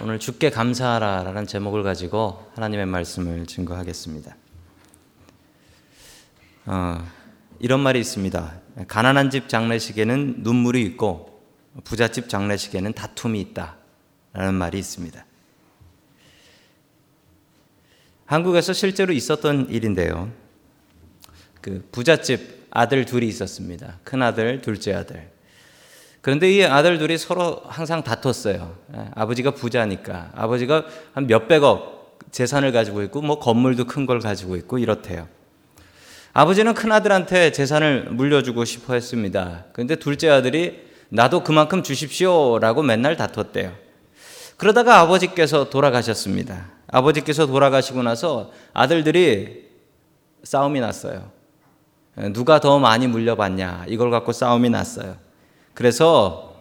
오늘 주께 감사하라라는 제목을 가지고 하나님의 말씀을 증거하겠습니다. 어, 이런 말이 있습니다. 가난한 집 장례식에는 눈물이 있고 부잣집 장례식에는 다툼이 있다라는 말이 있습니다. 한국에서 실제로 있었던 일인데요. 그 부잣집 아들 둘이 있었습니다. 큰 아들, 둘째 아들. 그런데 이 아들 둘이 서로 항상 다퉜어요. 예, 아버지가 부자니까 아버지가 한 몇백억 재산을 가지고 있고 뭐 건물도 큰 걸 가지고 있고 이렇대요. 아버지는 큰 아들한테 재산을 물려주고 싶어 했습니다. 그런데 둘째 아들이 나도 그만큼 주십시오 라고 맨날 다퉜대요. 그러다가 아버지께서 돌아가셨습니다. 아버지께서 돌아가시고 나서 아들들이 싸움이 났어요. 누가 더 많이 물려받냐 이걸 갖고 싸움이 났어요. 그래서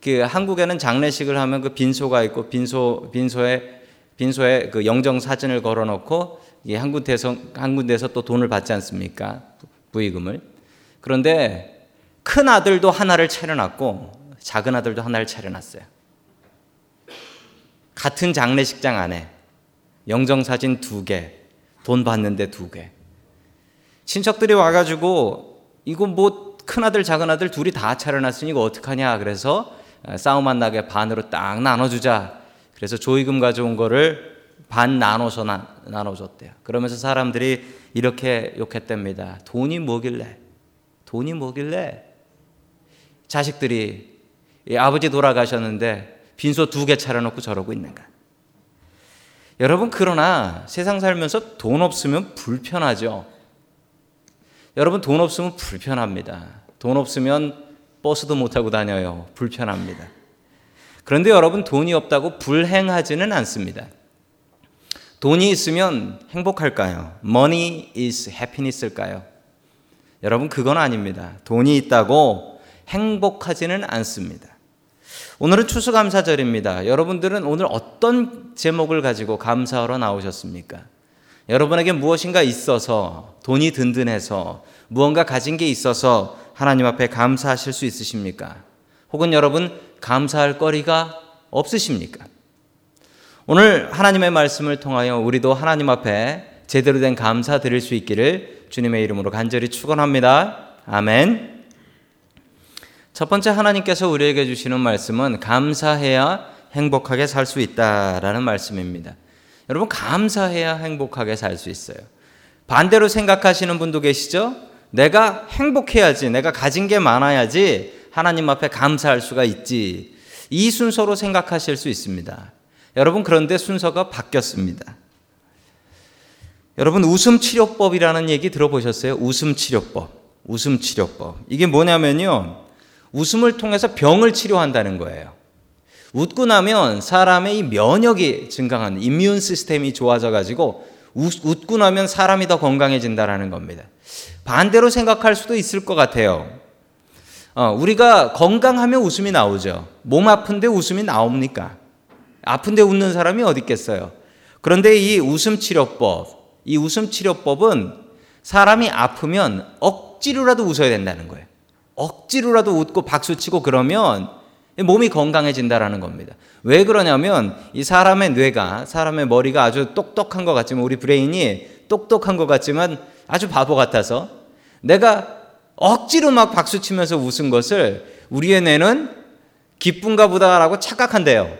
그 한국에는 장례식을 하면 그 빈소가 있고 빈소 빈소에 빈소에 그 영정 사진을 걸어놓고 한 군데서 한 군데서 또 돈을 받지 않습니까 부의금을 그런데 큰 아들도 하나를 차려놨고 작은 아들도 하나를 차려놨어요. 같은 장례식장 안에 영정 사진 두 개, 돈 받는데 두 개. 친척들이 와가지고 이거 뭐 큰아들 작은아들 둘이 다 차려놨으니 이거 어떡하냐? 그래서 어, 싸움 안 나게 반으로 딱 나눠주자. 그래서 조의금 가져온 거를 반 나눠서 나, 나눠줬대요. 그러면서 사람들이 이렇게 욕했답니다. 돈이 뭐길래? 돈이 뭐길래? 자식들이 아버지 돌아가셨는데 빈소 두 개 차려놓고 저러고 있는가? 여러분 그러나 세상 살면서 돈 없으면 불편하죠 여러분 돈 없으면 불편합니다. 돈 없으면 버스도 못 타고 다녀요. 불편합니다. 그런데 여러분 돈이 없다고 불행하지는 않습니다. 돈이 있으면 행복할까요? Money is happiness일까요? 여러분 그건 아닙니다. 돈이 있다고 행복하지는 않습니다. 오늘은 추수감사절입니다. 여러분들은 오늘 어떤 제목을 가지고 감사하러 나오셨습니까? 여러분에게 무엇인가 있어서 돈이 든든해서 무언가 가진 게 있어서 하나님 앞에 감사하실 수 있으십니까? 혹은 여러분 감사할 거리가 없으십니까? 오늘 하나님의 말씀을 통하여 우리도 하나님 앞에 제대로 된 감사 드릴 수 있기를 주님의 이름으로 간절히 축원합니다. 아멘. 첫 번째 하나님께서 우리에게 주시는 말씀은 감사해야 행복하게 살 수 있다라는 말씀입니다. 여러분 감사해야 행복하게 살 수 있어요. 반대로 생각하시는 분도 계시죠? 내가 행복해야지, 내가 가진 게 많아야지 하나님 앞에 감사할 수가 있지. 이 순서로 생각하실 수 있습니다. 여러분 그런데 순서가 바뀌었습니다. 여러분 웃음 치료법이라는 얘기 들어보셨어요? 웃음 치료법. 웃음 치료법. 이게 뭐냐면요. 웃음을 통해서 병을 치료한다는 거예요. 웃고 나면 사람의 이 면역이 증강하는 이뮨 시스템이 좋아져 가지고 웃고 나면 사람이 더 건강해진다라는 겁니다. 반대로 생각할 수도 있을 것 같아요. 어, 우리가 건강하면 웃음이 나오죠. 몸 아픈데 웃음이 나옵니까? 아픈데 웃는 사람이 어디 있겠어요? 그런데 이 웃음 치료법, 이 웃음 치료법은 사람이 아프면 억지로라도 웃어야 된다는 거예요. 억지로라도 웃고 박수 치고 그러면 몸이 건강해진다라는 겁니다. 왜 그러냐면 이 사람의 뇌가 사람의 머리가 아주 똑똑한 것 같지만 우리 브레인이 똑똑한 것 같지만 아주 바보 같아서 내가 억지로 막 박수 치면서 웃은 것을 우리의 뇌는 기쁜가 보다라고 착각한대요.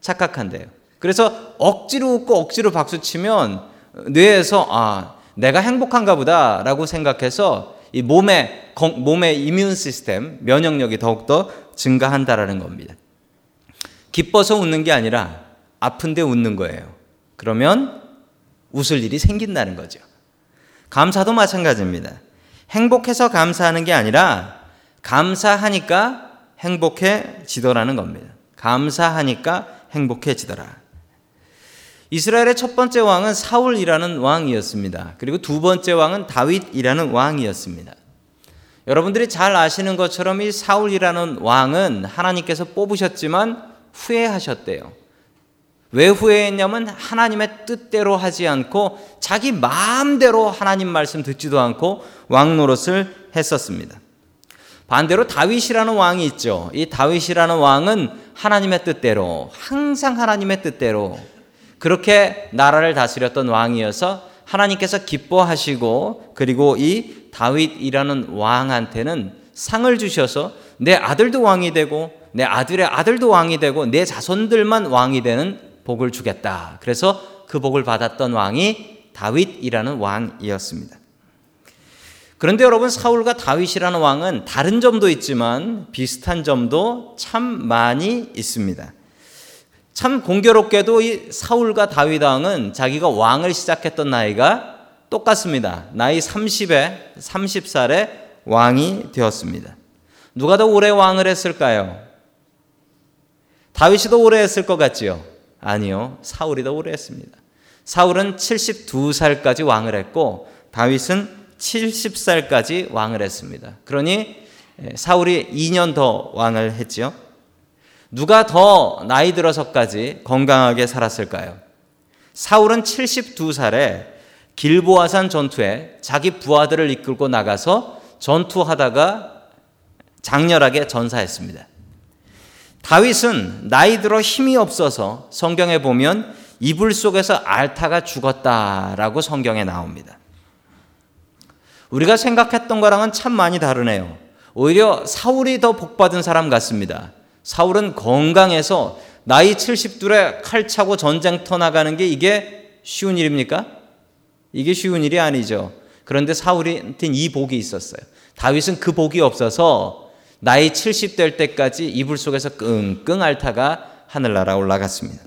착각한대요. 그래서 억지로 웃고 억지로 박수 치면 뇌에서 아 내가 행복한가 보다라고 생각해서 이 몸의 몸의 이뮨 시스템 면역력이 더욱더 증가한다라는 겁니다. 기뻐서 웃는 게 아니라 아픈데 웃는 거예요. 그러면 웃을 일이 생긴다는 거죠. 감사도 마찬가지입니다. 행복해서 감사하는 게 아니라 감사하니까 행복해지더라는 겁니다. 감사하니까 행복해지더라. 이스라엘의 첫 번째 왕은 사울이라는 왕이었습니다. 그리고 두 번째 왕은 다윗이라는 왕이었습니다. 여러분들이 잘 아시는 것처럼 이 사울이라는 왕은 하나님께서 뽑으셨지만 후회하셨대요. 왜 후회했냐면 하나님의 뜻대로 하지 않고 자기 마음대로 하나님 말씀 듣지도 않고 왕 노릇을 했었습니다. 반대로 다윗이라는 왕이 있죠. 이 다윗이라는 왕은 하나님의 뜻대로 항상 하나님의 뜻대로 그렇게 나라를 다스렸던 왕이어서 하나님께서 기뻐하시고 그리고 이 다윗이라는 왕한테는 상을 주셔서 내 아들도 왕이 되고 내 아들의 아들도 왕이 되고 내 자손들만 왕이 되는 복을 주겠다. 그래서 그 복을 받았던 왕이 다윗이라는 왕이었습니다. 그런데 여러분 사울과 다윗이라는 왕은 다른 점도 있지만 비슷한 점도 참 많이 있습니다. 참 공교롭게도 이 사울과 다윗 왕은 자기가 왕을 시작했던 나이가 똑같습니다. 나이 30에 30살에 왕이 되었습니다. 누가 더 오래 왕을 했을까요? 다윗이 더 오래 했을 것 같지요? 아니요. 사울이 더 오래 했습니다. 사울은 72살까지 왕을 했고 다윗은 70살까지 왕을 했습니다. 그러니 사울이 2년 더 왕을 했지요. 누가 더 나이 들어서까지 건강하게 살았을까요? 사울은 72살에 길보아산 전투에 자기 부하들을 이끌고 나가서 전투하다가 장렬하게 전사했습니다. 다윗은 나이 들어 힘이 없어서 성경에 보면 이불 속에서 알타가 죽었다라고 성경에 나옵니다. 우리가 생각했던 거랑은 참 많이 다르네요. 오히려 사울이 더 복받은 사람 같습니다. 사울은 건강해서 나이 70둘에 칼 차고 전쟁터 나가는 게 이게 쉬운 일입니까? 이게 쉬운 일이 아니죠. 그런데 사울한테는 이 복이 있었어요. 다윗은 그 복이 없어서 나이 70 될 때까지 이불 속에서 끙끙 앓다가 하늘나라 올라갔습니다.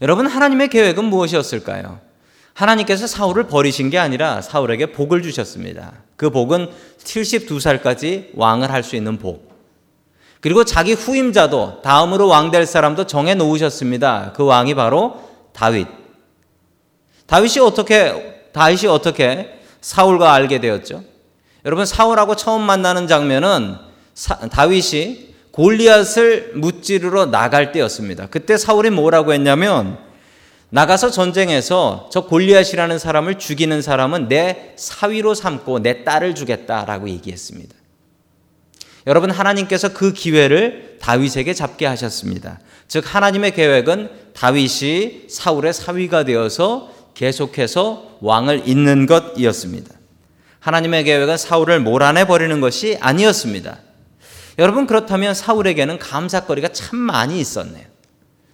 여러분 하나님의 계획은 무엇이었을까요? 하나님께서 사울을 버리신 게 아니라 사울에게 복을 주셨습니다. 그 복은 72살까지 왕을 할 수 있는 복. 그리고 자기 후임자도 다음으로 왕 될 사람도 정해 놓으셨습니다. 그 왕이 바로 다윗. 다윗이 어떻게 다윗이 어떻게 사울과 알게 되었죠? 여러분 사울하고 처음 만나는 장면은 사, 다윗이 골리앗을 무찌르러 나갈 때였습니다. 그때 사울이 뭐라고 했냐면 나가서 전쟁에서 저 골리앗이라는 사람을 죽이는 사람은 내 사위로 삼고 내 딸을 주겠다라고 얘기했습니다. 여러분 하나님께서 그 기회를 다윗에게 잡게 하셨습니다. 즉 하나님의 계획은 다윗이 사울의 사위가 되어서 계속해서 왕을 잇는 것이었습니다. 하나님의 계획은 사울을 몰아내 버리는 것이 아니었습니다. 여러분 그렇다면 사울에게는 감사거리가 참 많이 있었네요.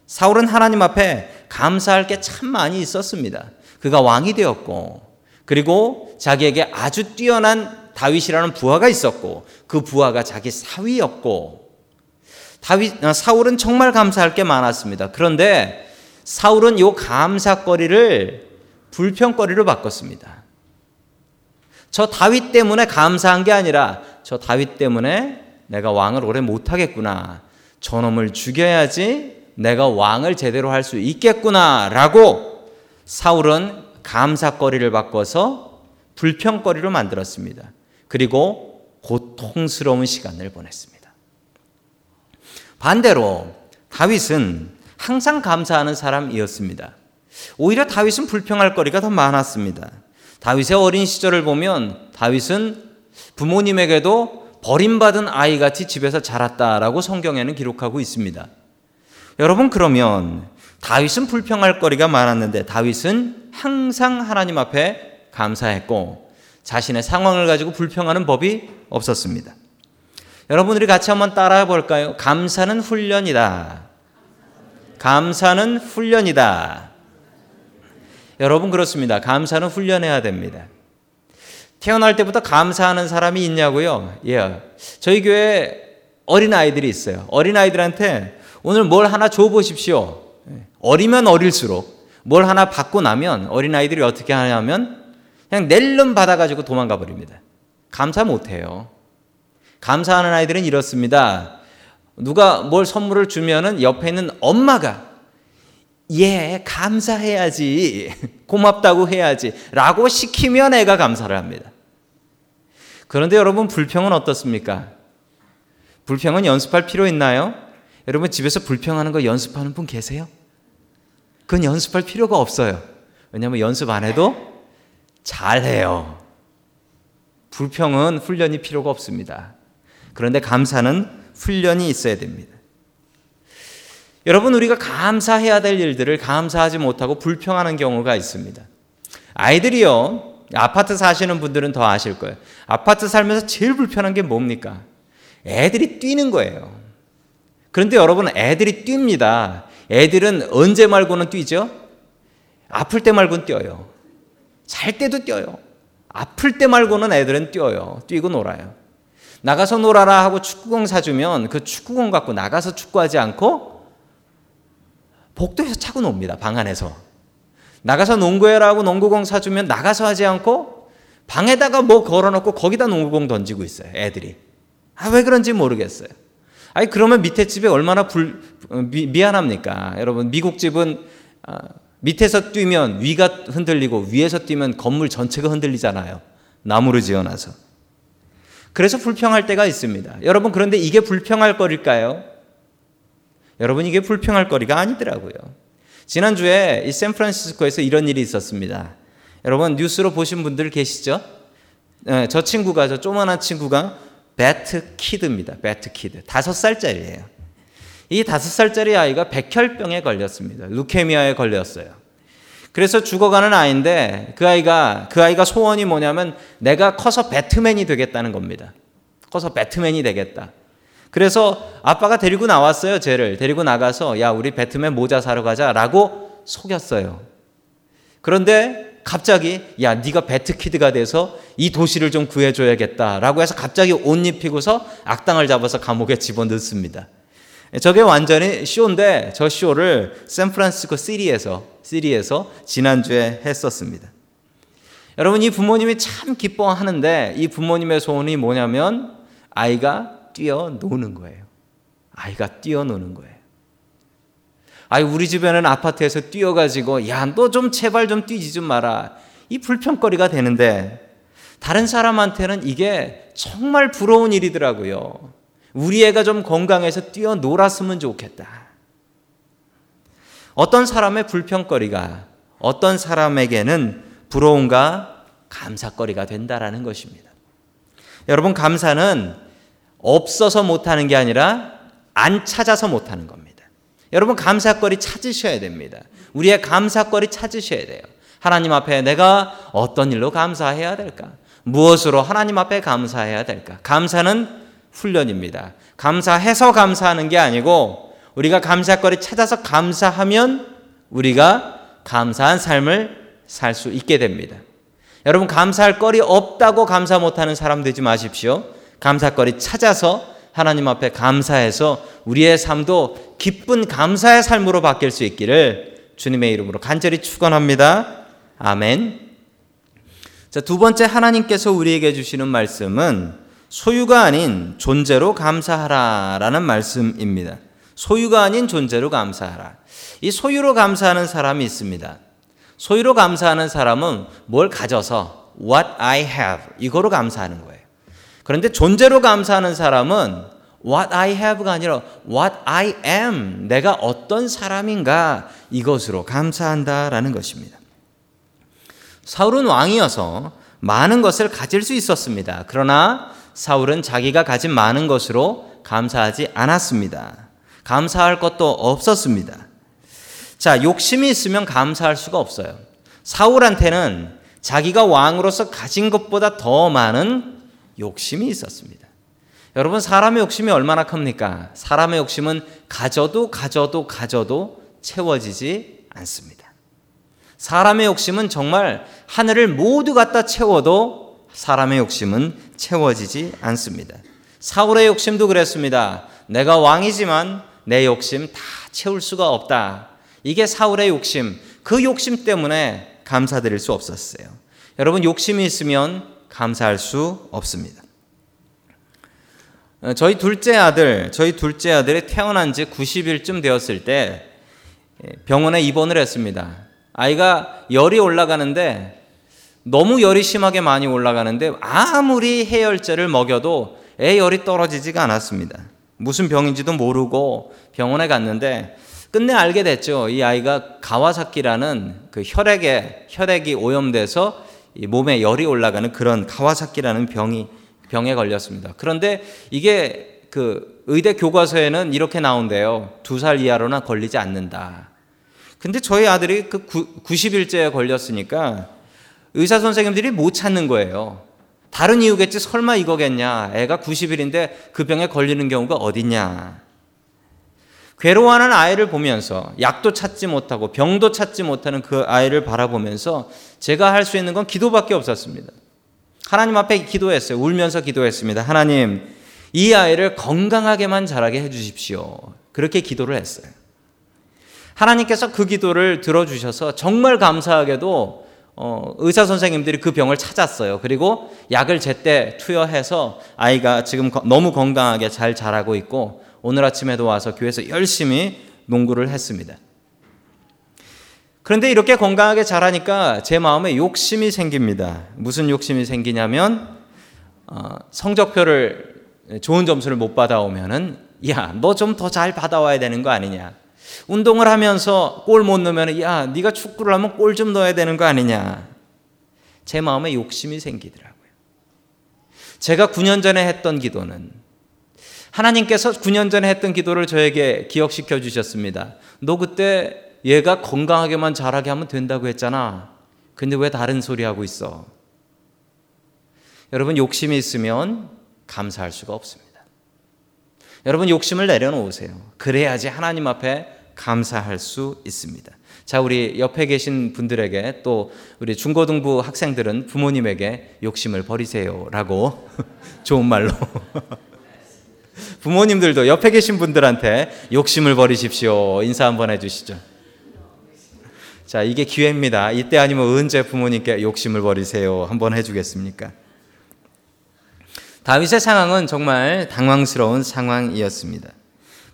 사울은 하나님 앞에 감사할 게 참 많이 있었습니다. 그가 왕이 되었고 그리고 자기에게 아주 뛰어난 다윗이라는 부하가 있었고 그 부하가 자기 사위였고 다윗 아, 사울은 정말 감사할 게 많았습니다. 그런데 사울은 요 감사거리를 불평거리로 바꿨습니다. 저 다윗 때문에 감사한 게 아니라 저 다윗 때문에 내가 왕을 오래 못 하겠구나. 저놈을 죽여야지 내가 왕을 제대로 할 수 있겠구나라고 사울은 감사거리를 바꿔서 불평거리로 만들었습니다. 그리고 고통스러운 시간을 보냈습니다. 반대로 다윗은 항상 감사하는 사람이었습니다. 오히려 다윗은 불평할 거리가 더 많았습니다. 다윗의 어린 시절을 보면 다윗은 부모님에게도 버림받은 아이같이 집에서 자랐다라고 성경에는 기록하고 있습니다. 여러분 그러면 다윗은 불평할 거리가 많았는데 다윗은 항상 하나님 앞에 감사했고 자신의 상황을 가지고 불평하는 법이 없었습니다. 여러분들이 같이 한번 따라해 볼까요? 감사는 훈련이다. 감사는 훈련이다. 여러분 그렇습니다. 감사는 훈련해야 됩니다. 태어날 때부터 감사하는 사람이 있냐고요? 예. 저희 교회 어린 아이들이 있어요. 어린 아이들한테 오늘 뭘 하나 줘 보십시오. 어리면 어릴수록 뭘 하나 받고 나면 어린 아이들이 어떻게 하냐면 그냥 낼름 받아가지고 도망가 버립니다. 감사 못해요. 감사하는 아이들은 이렇습니다. 누가 뭘 선물을 주면은 옆에 있는 엄마가 예, 감사해야지. 고맙다고 해야지. 라고 시키면 애가 감사를 합니다. 그런데 여러분, 불평은 어떻습니까? 불평은 연습할 필요 있나요? 여러분, 집에서 불평하는 거 연습하는 분 계세요? 그건 연습할 필요가 없어요. 왜냐하면 연습 안 해도 잘해요. 불평은 훈련이 필요가 없습니다. 그런데 감사는 훈련이 있어야 됩니다. 여러분 우리가 감사해야 될 일들을 감사하지 못하고 불평하는 경우가 있습니다. 아이들이요. 아파트 사시는 분들은 더 아실 거예요. 아파트 살면서 제일 불편한 게 뭡니까? 애들이 뛰는 거예요. 그런데 여러분 애들이 뜁니다. 애들은 언제 말고는 뛰죠? 아플 때 말고는 뛰어요. 잘 때도 뛰어요. 아플 때 말고는 애들은 뛰어요. 뛰고 놀아요. 나가서 놀아라 하고 축구공 사주면 그 축구공 갖고 나가서 축구하지 않고 복도에서 차고 놉니다. 방 안에서. 나가서 농구해라 하고 농구공 사주면 나가서 하지 않고 방에다가 뭐 걸어놓고 거기다 농구공 던지고 있어요. 애들이. 아, 왜 그런지 모르겠어요. 아니, 그러면 밑에 집에 얼마나 불, 미, 미안합니까? 여러분, 미국 집은 아, 밑에서 뛰면 위가 흔들리고 위에서 뛰면 건물 전체가 흔들리잖아요. 나무로 지어놔서. 그래서 불평할 때가 있습니다. 여러분, 그런데 이게 불평할 거릴까요? 여러분, 이게 불평할 거리가 아니더라고요. 지난주에 이 샌프란시스코에서 이런 일이 있었습니다. 여러분, 뉴스로 보신 분들 계시죠? 네, 저 친구가, 저 조만한 친구가 배트 키드입니다. 배트 키드. 다섯 살짜리예요. 이 다섯 살짜리 아이가 백혈병에 걸렸습니다. leukemia에 걸렸어요. 그래서 죽어가는 아이인데 그 아이가 그 아이가 소원이 뭐냐면 내가 커서 배트맨이 되겠다는 겁니다. 커서 배트맨이 되겠다. 그래서 아빠가 데리고 나왔어요, 쟤를. 데리고 나가서 야, 우리 배트맨 모자 사러 가자라고 속였어요. 그런데 갑자기 야, 네가 배트키드가 돼서 이 도시를 좀 구해 줘야겠다라고 해서 갑자기 옷 입히고서 악당을 잡아서 감옥에 집어넣습니다. 저게 완전히 쇼인데 저 쇼를 샌프란시스코 시리에서 시리에서 지난주에 했었습니다. 여러분 이 부모님이 참 기뻐하는데 이 부모님의 소원이 뭐냐면 아이가 뛰어노는 거예요. 아이가 뛰어노는 거예요. 아이 우리 집에는 아파트에서 뛰어가지고 야 너 좀 제발 좀 뛰지 좀 마라 이 불평거리가 되는데 다른 사람한테는 이게 정말 부러운 일이더라고요. 우리 애가 좀 건강해서 뛰어놀았으면 좋겠다. 어떤 사람의 불평거리가 어떤 사람에게는 부러움과 감사거리가 된다라는 것입니다. 여러분 감사는 없어서 못하는 게 아니라 안 찾아서 못하는 겁니다. 여러분 감사거리 찾으셔야 됩니다. 우리의 감사거리 찾으셔야 돼요. 하나님 앞에 내가 어떤 일로 감사해야 될까? 무엇으로 하나님 앞에 감사해야 될까? 감사는 훈련입니다. 감사해서 감사하는 게 아니고 우리가 감사거리 찾아서 감사하면 우리가 감사한 삶을 살 수 있게 됩니다. 여러분 감사할 거리 없다고 감사 못하는 사람 되지 마십시오. 감사거리 찾아서 하나님 앞에 감사해서 우리의 삶도 기쁜 감사의 삶으로 바뀔 수 있기를 주님의 이름으로 간절히 축원합니다. 아멘. 자, 두 번째 하나님께서 우리에게 주시는 말씀은 소유가 아닌 존재로 감사하라라는 말씀입니다. 소유가 아닌 존재로 감사하라. 이 소유로 감사하는 사람이 있습니다. 소유로 감사하는 사람은 뭘 가져서 what I have 이거로 감사하는 거예요. 그런데 존재로 감사하는 사람은 what I have가 아니라 what I am, 내가 어떤 사람인가 이것으로 감사한다라는 것입니다. 사울은 왕이어서 많은 것을 가질 수 있었습니다. 그러나 사울은 자기가 가진 많은 것으로 감사하지 않았습니다. 감사할 것도 없었습니다. 자, 욕심이 있으면 감사할 수가 없어요. 사울한테는 자기가 왕으로서 가진 것보다 더 많은 욕심이 있었습니다. 여러분, 사람의 욕심이 얼마나 큽니까? 사람의 욕심은 가져도 가져도 가져도 채워지지 않습니다. 사람의 욕심은 정말 하늘을 모두 갖다 채워도 사람의 욕심은 채워지지 않습니다. 사울의 욕심도 그랬습니다. 내가 왕이지만 내 욕심 다 채울 수가 없다. 이게 사울의 욕심. 그 욕심 때문에 감사드릴 수 없었어요. 여러분, 욕심이 있으면 감사할 수 없습니다. 어, 저희 둘째 아들, 저희 둘째 아들이 태어난 지 90일쯤 되었을 때 예, 병원에 입원을 했습니다. 아이가 열이 올라가는데 너무 열이 심하게 많이 올라가는데 아무리 해열제를 먹여도 애 열이 떨어지지가 않았습니다. 무슨 병인지도 모르고 병원에 갔는데 끝내 알게 됐죠. 이 아이가 가와사키라는 그 혈액에 혈액이 오염돼서 몸에 열이 올라가는 그런 가와사키라는 병이 병에 걸렸습니다. 그런데 이게 그 의대 교과서에는 이렇게 나온대요. 두 살 이하로나 걸리지 않는다. 근데 저희 아들이 그 90일째에 걸렸으니까 의사 선생님들이 못 찾는 거예요. 다른 이유겠지 설마 이거겠냐. 애가 90일인데 그 병에 걸리는 경우가 어딨냐. 괴로워하는 아이를 보면서 약도 찾지 못하고 병도 찾지 못하는 그 아이를 바라보면서 제가 할 수 있는 건 기도밖에 없었습니다. 하나님 앞에 기도했어요. 울면서 기도했습니다. 하나님, 이 아이를 건강하게만 자라게 해주십시오. 그렇게 기도를 했어요. 하나님께서 그 기도를 들어주셔서 정말 감사하게도 어, 의사 선생님들이 그 병을 찾았어요. 그리고 약을 제때 투여해서 아이가 지금 너무 건강하게 잘 자라고 있고 오늘 아침에도 와서 교회에서 열심히 농구를 했습니다. 그런데 이렇게 건강하게 자라니까 제 마음에 욕심이 생깁니다. 무슨 욕심이 생기냐면 어, 성적표를 좋은 점수를 못 받아오면은 야, 너 좀 더 잘 받아와야 되는 거 아니냐? 운동을 하면서 골 못 넣으면 야, 네가 축구를 하면 골 좀 넣어야 되는 거 아니냐. 제 마음에 욕심이 생기더라고요. 제가 9년 전에 했던 기도는 하나님께서 9년 전에 했던 기도를 저에게 기억시켜 주셨습니다. 너 그때 얘가 건강하게만 자라게 하면 된다고 했잖아. 근데 왜 다른 소리 하고 있어? 여러분 욕심이 있으면 감사할 수가 없습니다. 여러분 욕심을 내려놓으세요. 그래야지 하나님 앞에 감사할 수 있습니다. 자, 우리 옆에 계신 분들에게 또 우리 중고등부 학생들은 부모님에게 욕심을 버리세요라고 좋은 말로 부모님들도 옆에 계신 분들한테 욕심을 버리십시오. 인사 한번 해 주시죠. 자, 이게 기회입니다. 이때 아니면 언제 부모님께 욕심을 버리세요. 한번 해 주겠습니까? 다윗의 상황은 정말 당황스러운 상황이었습니다.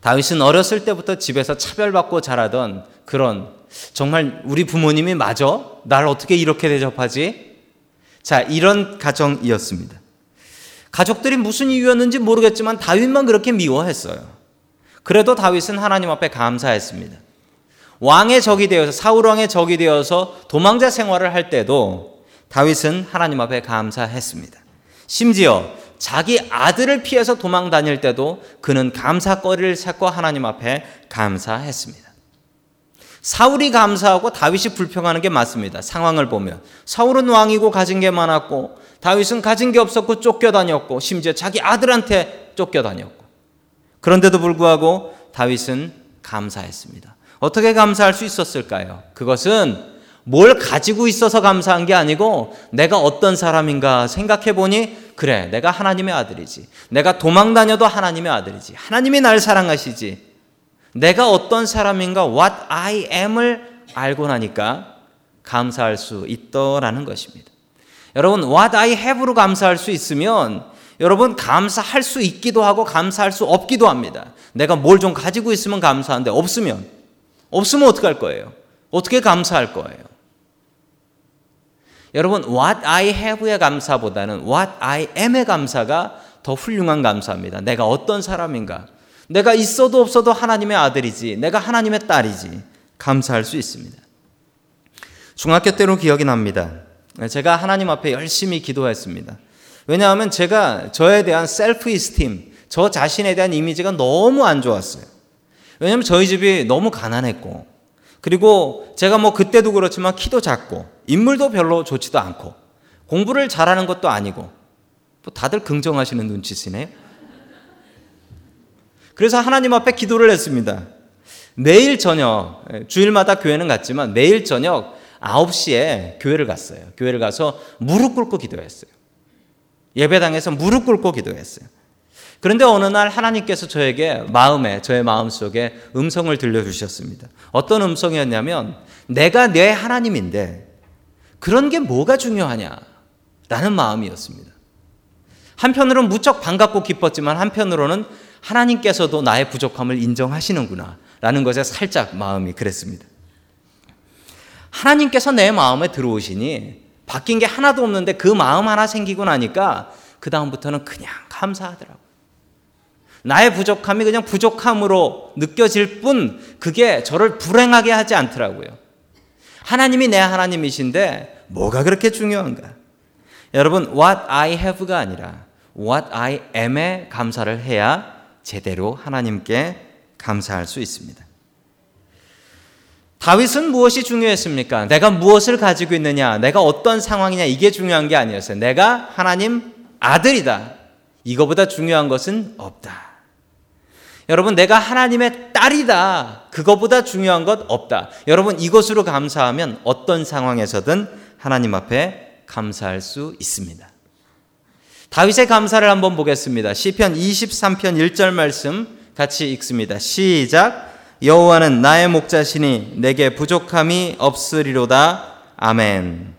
다윗은 어렸을 때부터 집에서 차별받고 자라던 그런 정말 우리 부모님이 맞아? 날 어떻게 이렇게 대접하지? 자, 이런 가정이었습니다. 가족들이 무슨 이유였는지 모르겠지만 다윗만 그렇게 미워했어요. 그래도 다윗은 하나님 앞에 감사했습니다. 왕의 적이 되어서 사울 왕의 적이 되어서 도망자 생활을 할 때도 다윗은 하나님 앞에 감사했습니다. 심지어 자기 아들을 피해서 도망 다닐 때도 그는 감사거리를 찾고 하나님 앞에 감사했습니다. 사울이 감사하고 다윗이 불평하는 게 맞습니다. 상황을 보면 사울은 왕이고 가진 게 많았고 다윗은 가진 게 없었고 쫓겨다녔고 심지어 자기 아들한테 쫓겨다녔고 그런데도 불구하고 다윗은 감사했습니다. 어떻게 감사할 수 있었을까요? 그것은 뭘 가지고 있어서 감사한 게 아니고 내가 어떤 사람인가 생각해 보니 그래 내가 하나님의 아들이지 내가 도망 다녀도 하나님의 아들이지 하나님이 날 사랑하시지 내가 어떤 사람인가 what I am을 알고 나니까 감사할 수 있더라는 것입니다. 여러분 what I have로 감사할 수 있으면 여러분 감사할 수 있기도 하고 감사할 수 없기도 합니다. 내가 뭘 좀 가지고 있으면 감사한데 없으면 없으면 어떡할 거예요? 어떻게 감사할 거예요? 여러분, what I have의 감사보다는 what I am의 감사가 더 훌륭한 감사입니다. 내가 어떤 사람인가? 내가 있어도 없어도 하나님의 아들이지. 내가 하나님의 딸이지. 감사할 수 있습니다. 중학교 때로 기억이 납니다. 제가 하나님 앞에 열심히 기도했습니다. 왜냐하면 제가 저에 대한 셀프 이스팀, 저 자신에 대한 이미지가 너무 안 좋았어요. 왜냐하면 저희 집이 너무 가난했고, 그리고 제가 뭐 그때도 그렇지만 키도 작고 인물도 별로 좋지도 않고 공부를 잘하는 것도 아니고 또 다들 긍정하시는 눈치시네요. 그래서 하나님 앞에 기도를 했습니다. 매일 저녁 예, 주일마다 교회는 갔지만 매일 저녁 9시에 교회를 갔어요. 교회를 가서 무릎 꿇고 기도했어요. 예배당에서 무릎 꿇고 기도했어요. 그런데 어느 날 하나님께서 저에게 마음에, 저의 마음 속에 음성을 들려주셨습니다. 어떤 음성이었냐면, 내가 내 하나님인데, 그런 게 뭐가 중요하냐? 라는 마음이었습니다. 한편으로는 무척 반갑고 기뻤지만, 한편으로는 하나님께서도 나의 부족함을 인정하시는구나. 라는 것에 살짝 마음이 그랬습니다. 하나님께서 내 마음에 들어오시니, 바뀐 게 하나도 없는데 그 마음 하나 생기고 나니까, 그다음부터는 그냥 감사하더라고요. 나의 부족함이 그냥 부족함으로 느껴질 뿐 그게 저를 불행하게 하지 않더라고요. 하나님이 내 하나님이신데 뭐가 그렇게 중요한가? 여러분, what I have가 아니라 what I am에 감사를 해야 제대로 하나님께 감사할 수 있습니다. 다윗은 무엇이 중요했습니까? 내가 무엇을 가지고 있느냐, 내가 어떤 상황이냐, 이게 중요한 게 아니었어요. 내가 하나님 아들이다. 이거보다 중요한 것은 없다. 여러분, 내가 하나님의 딸이다. 그거보다 중요한 것 없다. 여러분, 이것으로 감사하면 어떤 상황에서든 하나님 앞에 감사할 수 있습니다. 다윗의 감사를 한번 보겠습니다. 시편 23편 1절 말씀 같이 읽습니다. 시작. 여호와는 나의 목자시니 내게 부족함이 없으리로다. 아멘.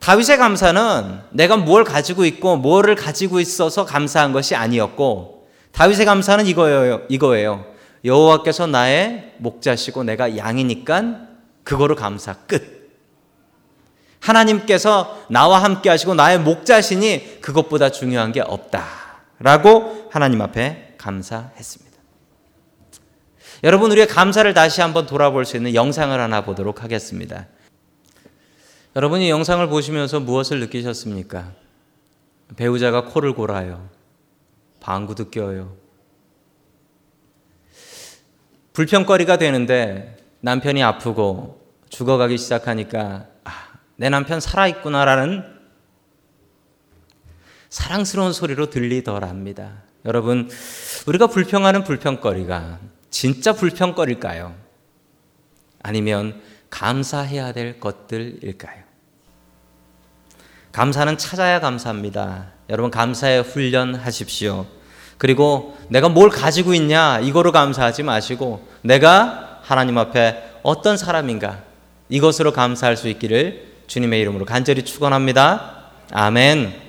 다윗의 감사는 내가 뭘 가지고 있고 뭐를 가지고 있어서 감사한 것이 아니었고 다윗의 감사는 이거예요. 이거예요. 여호와께서 나의 목자시고 내가 양이니까 그거로 감사 끝. 하나님께서 나와 함께 하시고 나의 목자시니 그것보다 중요한 게 없다. 라고 하나님 앞에 감사했습니다. 여러분, 우리의 감사를 다시 한번 돌아볼 수 있는 영상을 하나 보도록 하겠습니다. 여러분이 영상을 보시면서 무엇을 느끼셨습니까? 배우자가 코를 골아요. 방구도 껴요. 불평거리가 되는데 남편이 아프고 죽어가기 시작하니까 아, 내 남편 살아있구나라는 사랑스러운 소리로 들리더랍니다. 여러분, 우리가 불평하는 불평거리가 진짜 불평거릴까요? 아니면 감사해야 될 것들일까요? 감사는 찾아야 감사합니다. 여러분, 감사의 훈련 하십시오. 그리고 내가 뭘 가지고 있냐, 이거로 감사하지 마시고, 내가 하나님 앞에 어떤 사람인가, 이것으로 감사할 수 있기를 주님의 이름으로 간절히 축원합니다. 아멘.